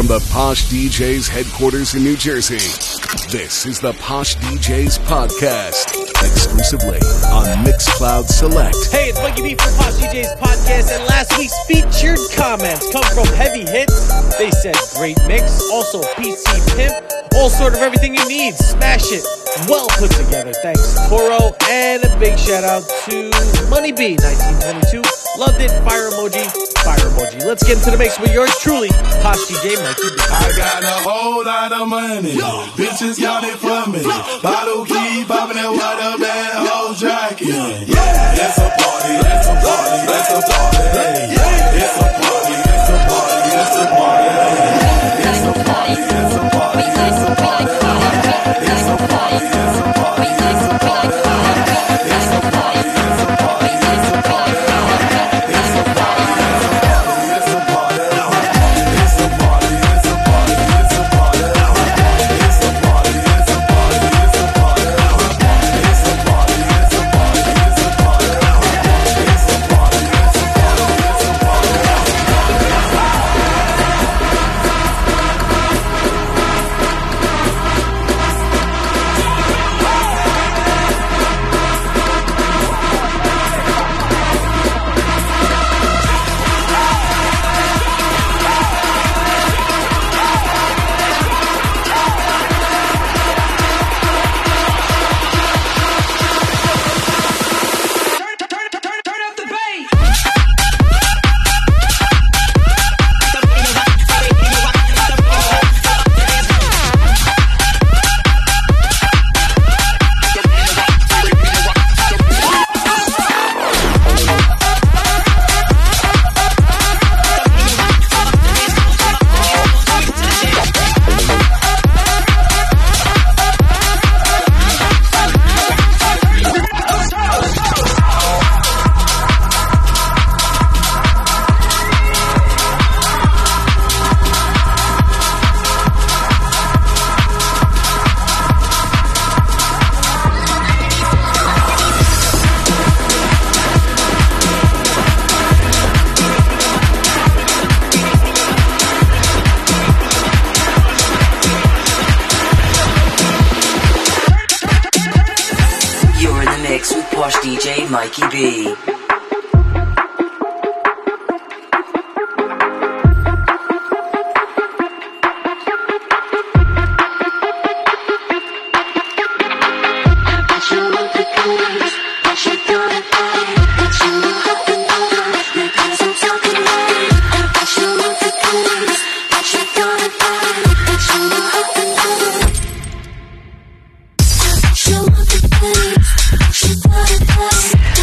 from the Posh DJs headquarters in New Jersey. This is the Posh DJs podcast, exclusively on Mixcloud Select. Hey, it's Mikey B from Posh DJs podcast, and last week's featured comments come from Heavy Hits. They said great mix, also PC Pimp, all sort of everything you need. Smash it, well put together. Thanks, Toro, and a big shout out to Money B, 1922. Loved it, fire emoji, fire emoji. Let's get into the mix with yours truly, Posh DJ Mikey B. I got a whole lot of money. Bitches got it for me. Bottle keep popping that water, bad whole jacket. Yeah, it's a party, it's a party, it's a party. Yeah, it's a party, it's a party, it's a party. It's a party, it's a party, it's a party. It's a party, it's you want to play, you should put it down.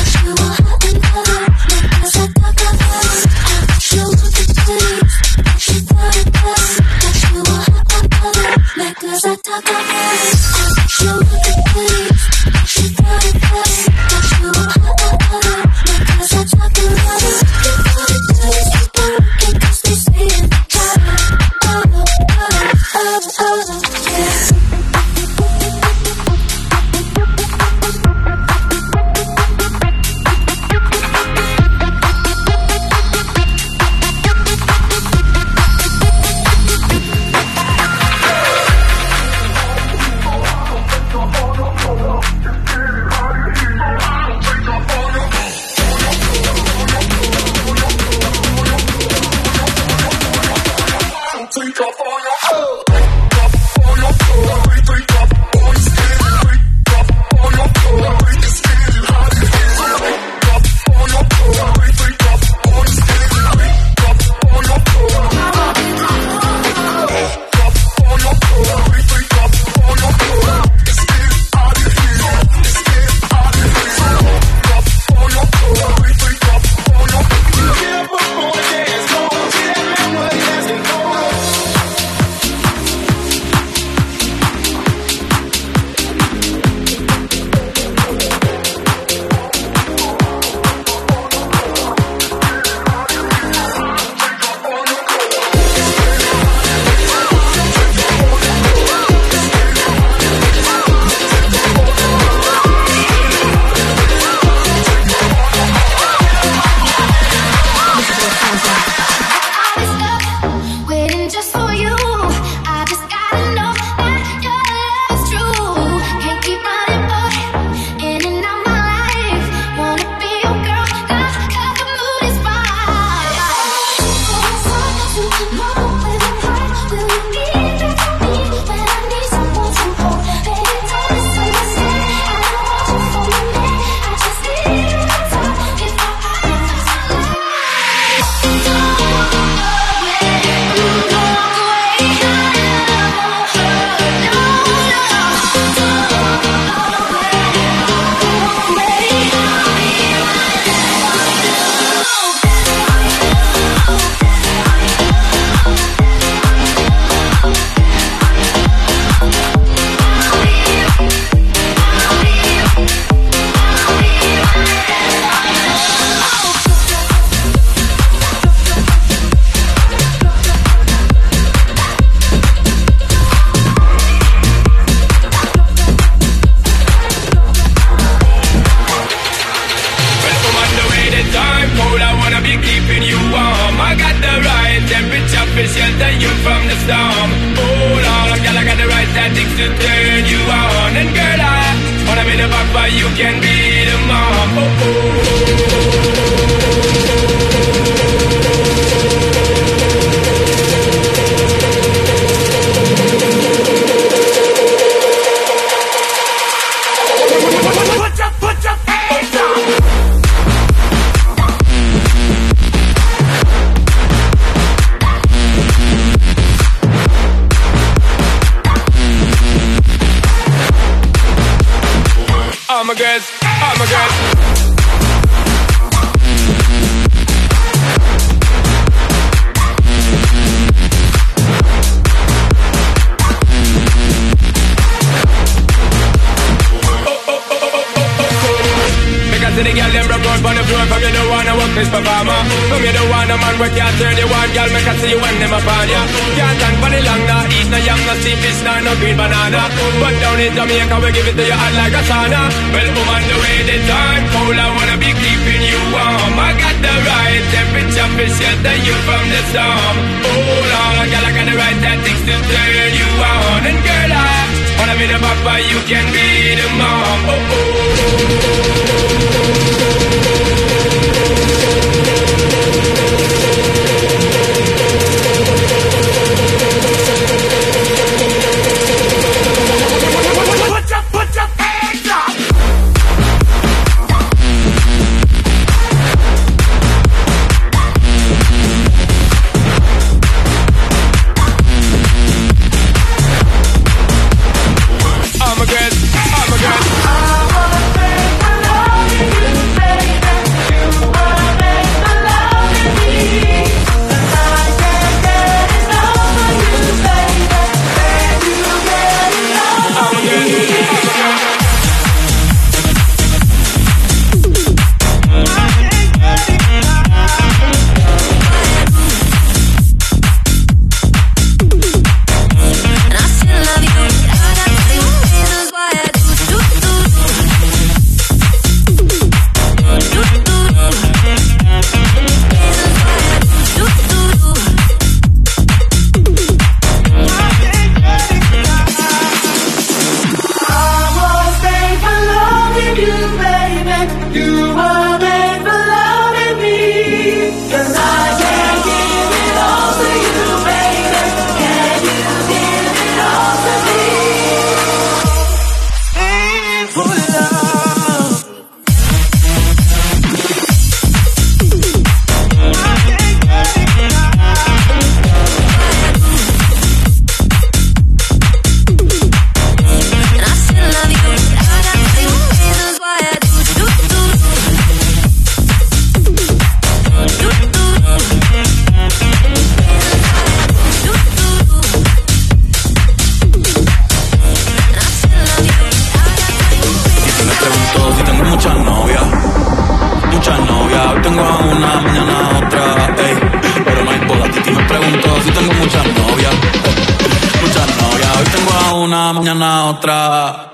Me pregunto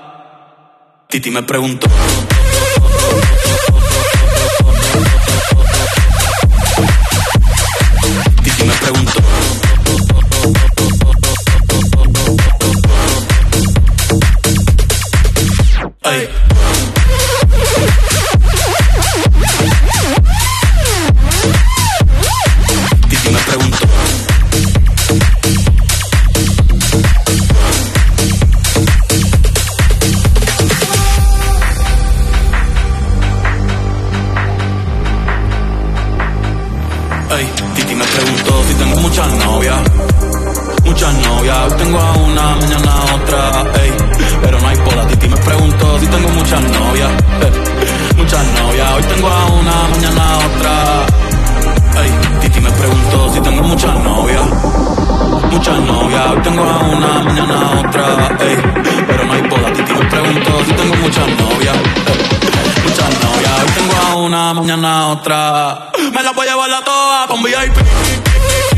Titi me pregunto mañana otra. Me la voy a llevar la toa con VIP.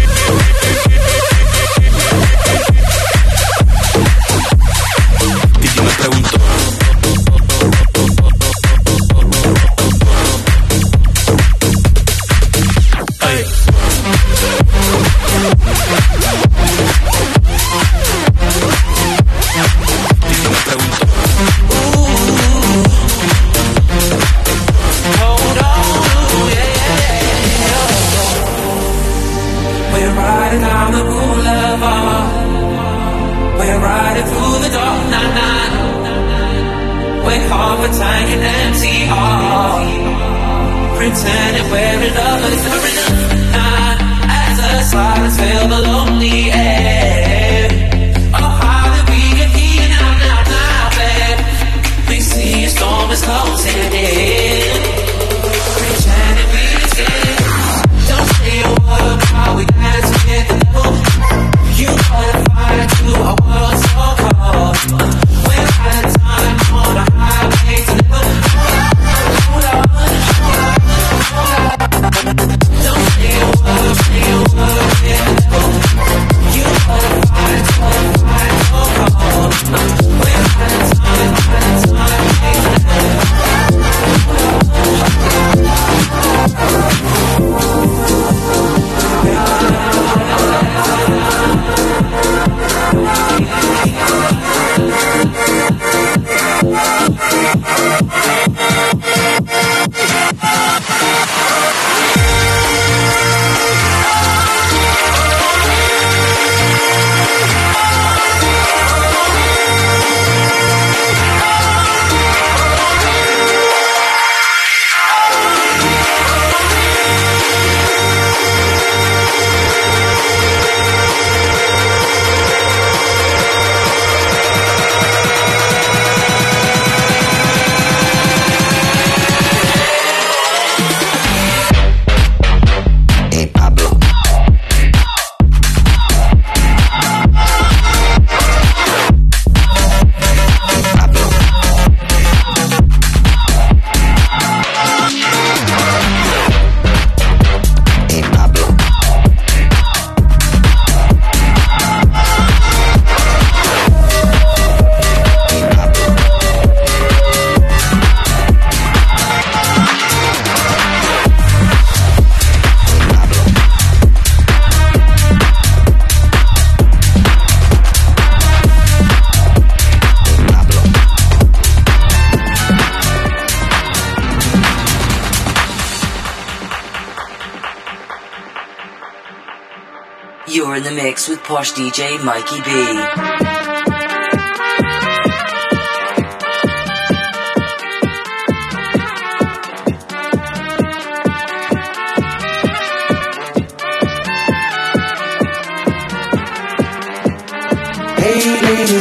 You're in the mix with Posh DJ Mikey B.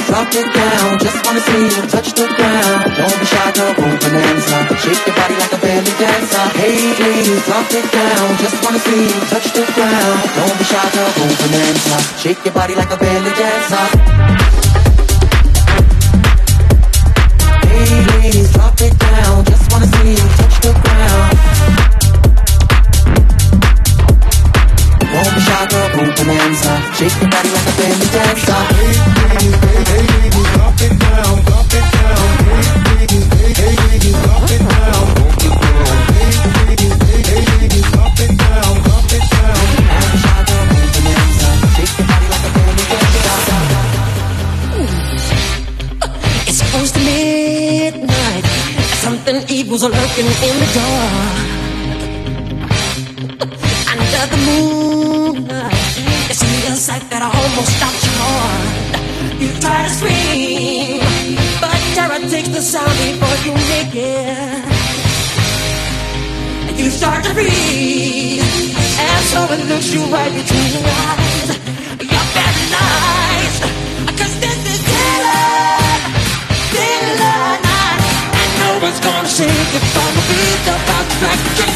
Drop it down. Just wanna see you touch the ground. Don't be shy, go go bonanza. Shake your body like a belly dancer. Hey ladies, drop it down. Just wanna see you touch the ground. Don't be shy, go go bonanza. Shake your body like a belly dancer. Hey ladies, drop it down. Just wanna see you touch the ground. Don't be shy, girl, go bonanza. Shake your body like a belly dancer. Don't lurking in the dark. Under the moonlight, you see a sight that almost stops your heart. You try to scream, but terror takes the sound before you make it. You start to breathe, and so it looks you right between the eyes. Beat about track,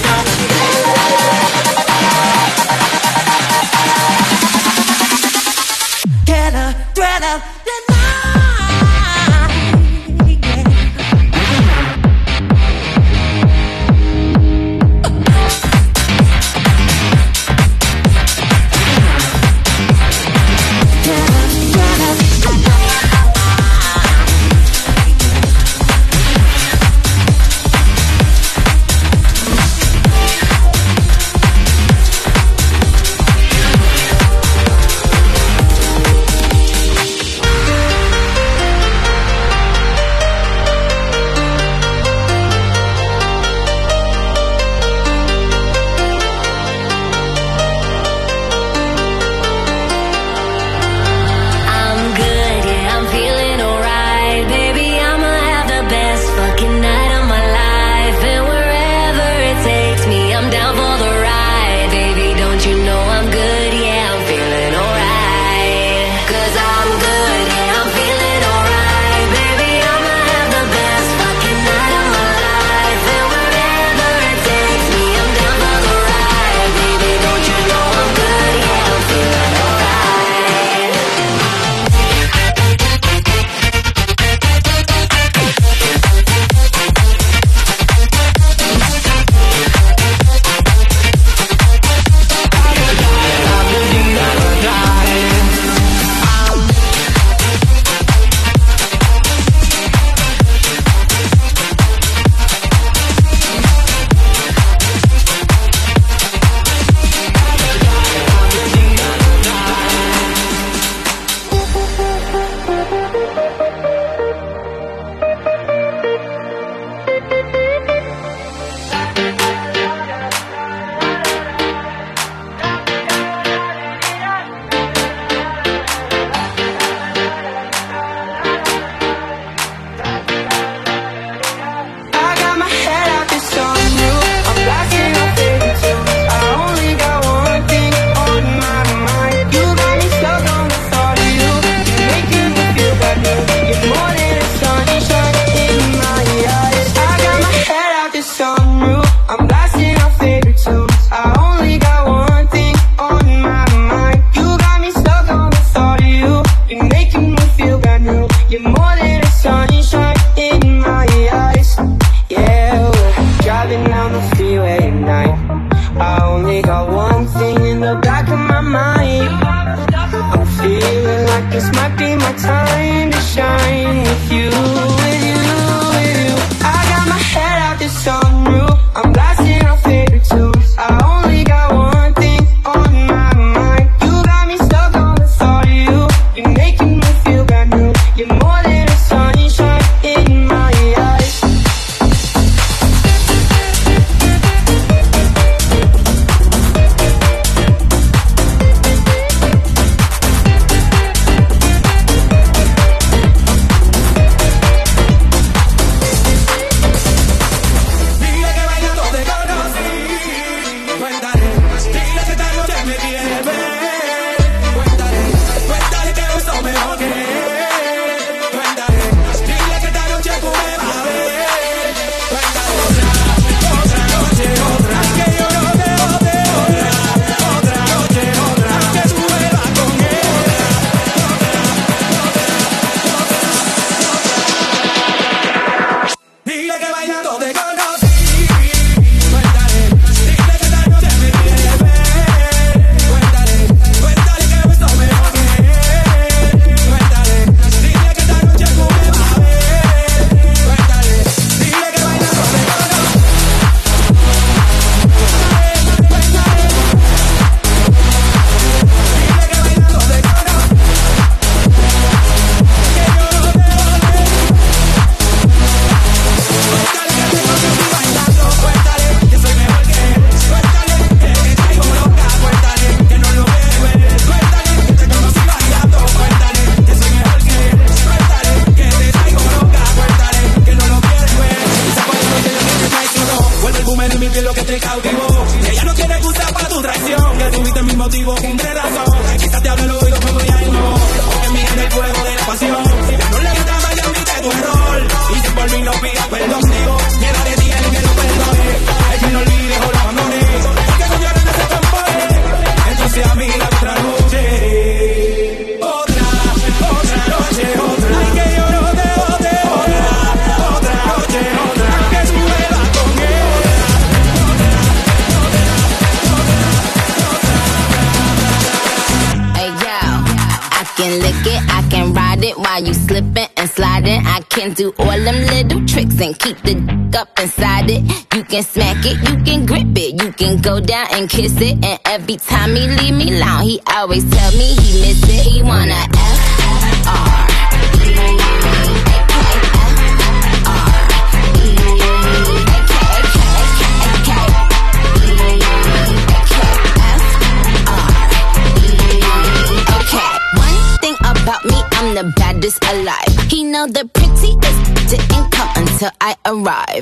keep the up inside it. You can smack it, you can grip it, you can go down and kiss it. And every time he leave me alone, he always tell me he miss it. He wanna F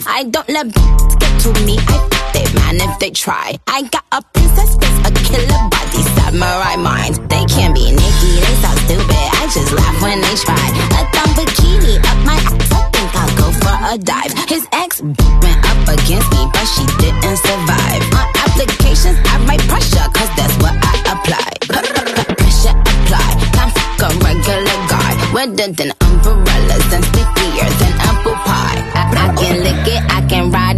I don't let get to me, I f- they man if they try. I got a princess face, a killer body, samurai mind. They can't be Nicki, they so stupid. I just laugh when they try. A thumb bikini up my ass, I think I'll go for a dive. His ex went up against me, but she didn't survive. On applications, I write pressure, cause that's what I apply. Pressure apply, can't fuck a regular guy. Wetter than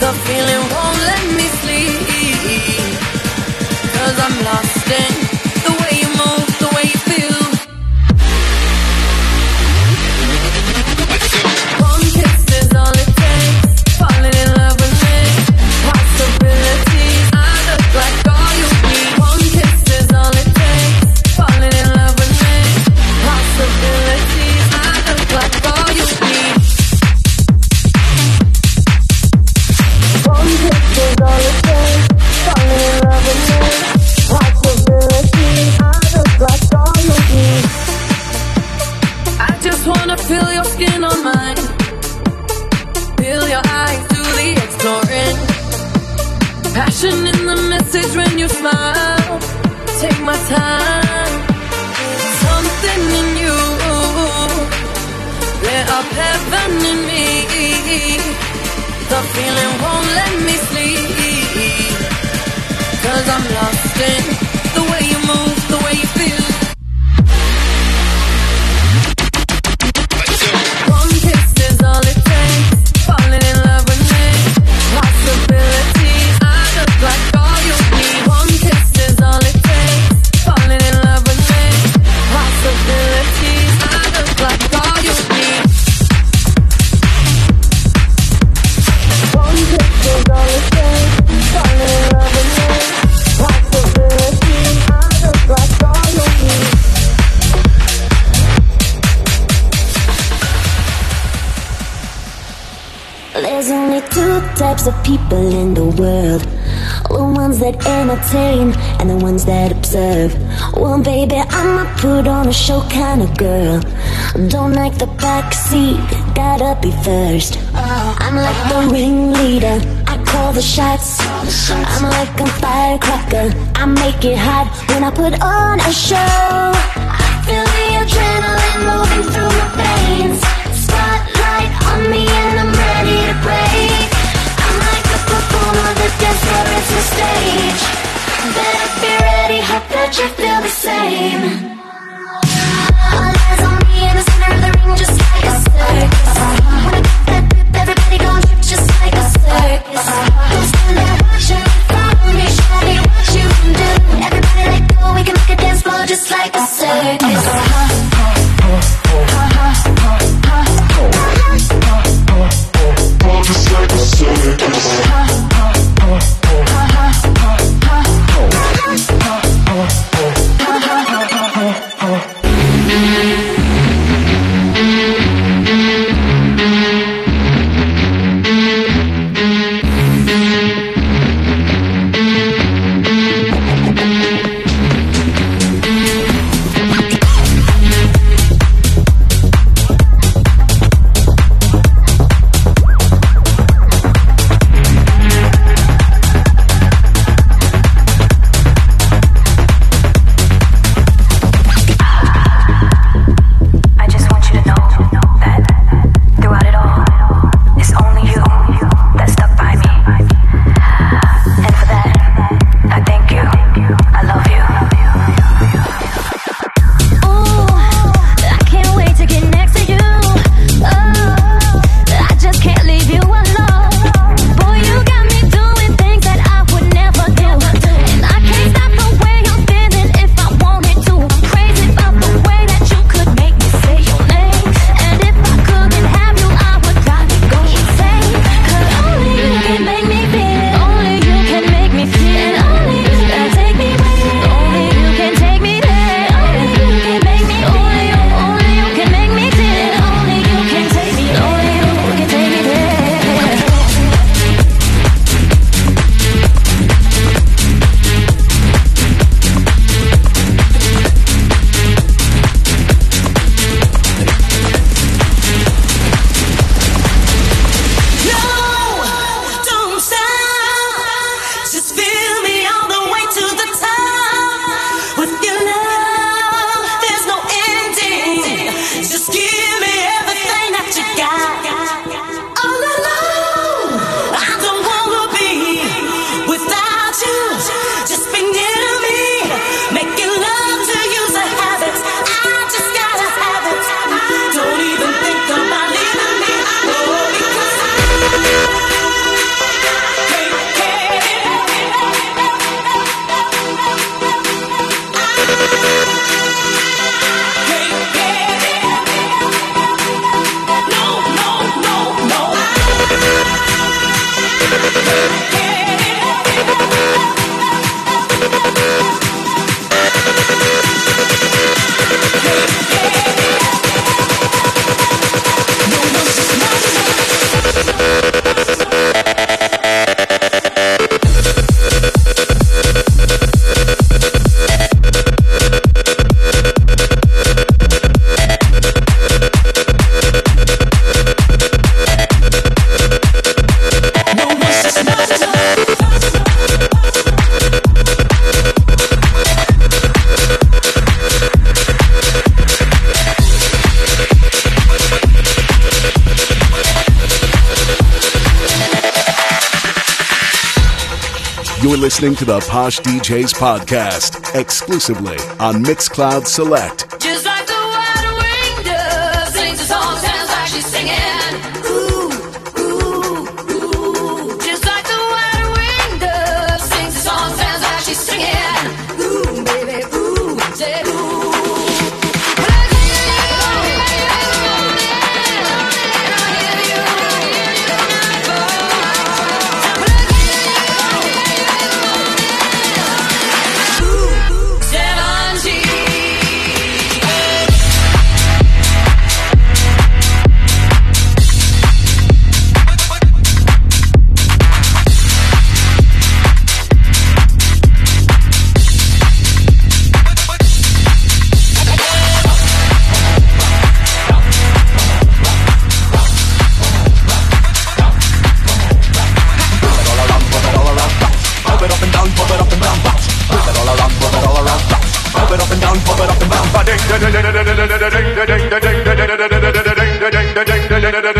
The feeling types of people in the world. The ones that entertain and the ones that observe. Well, baby, I'm a put on a show kind of girl. Don't like the back seat, gotta be first. I'm like the ringleader, I call the shots. I'm like a firecracker, I make it hot when I put on a show. I feel the adrenaline moving through my veins. Spotlight on me and I'm ready to break. Like a performer, the the stage. Better be ready, hope that you feel the same. In the center of the ring, just like a circus. When I get that dip, everybody gon' trip just like a circus. Don't stand there me, show me what you can do. Everybody let go, we can make a dance floor just like a circus. Just like a circus. The Posh DJs podcast exclusively on Mixcloud Select. Just like the dove sings song, sounds like she's singing. Move it all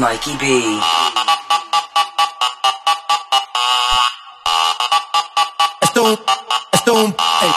Mikey B.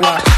Rock.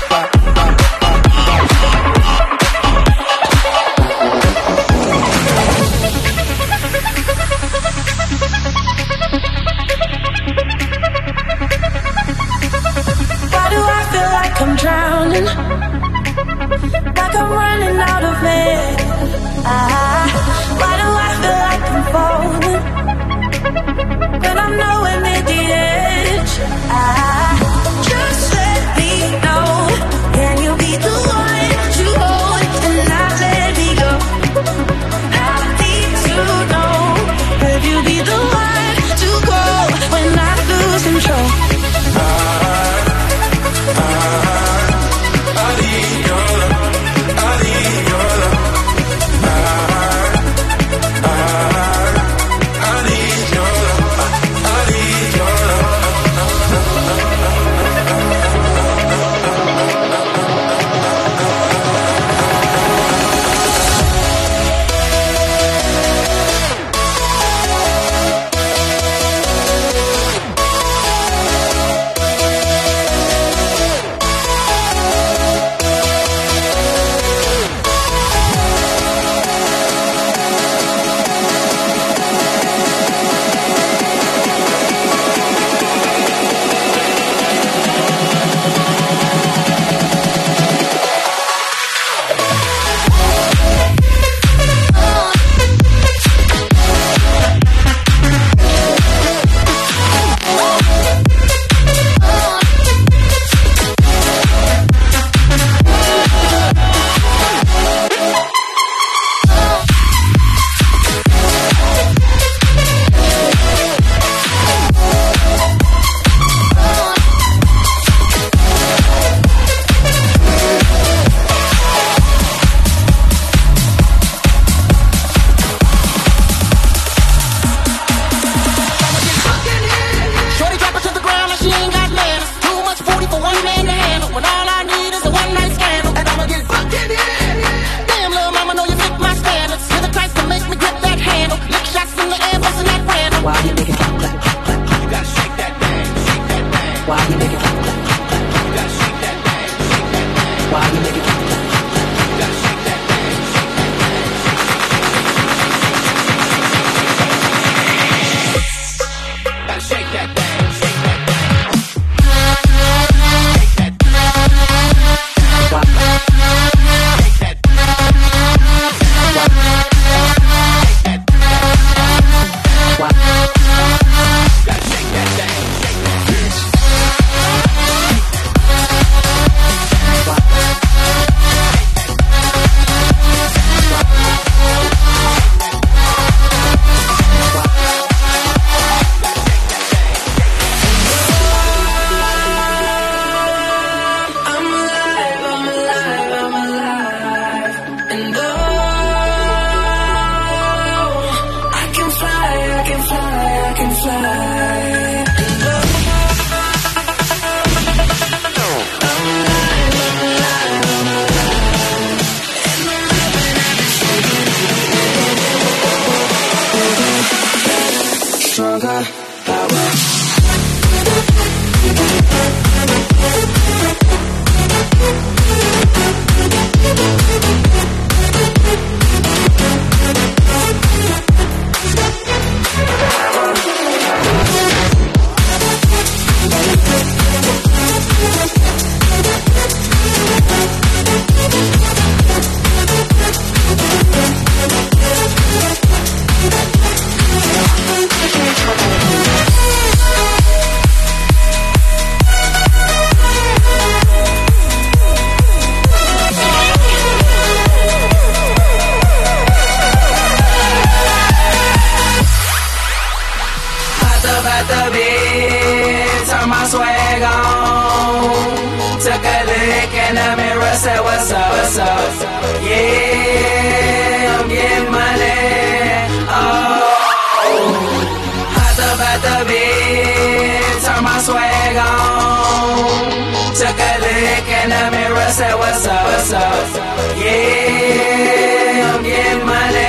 Mirror what's what's up, what's up? Yeah, I'm getting money.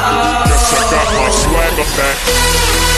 Oh. Let's set my swagger back.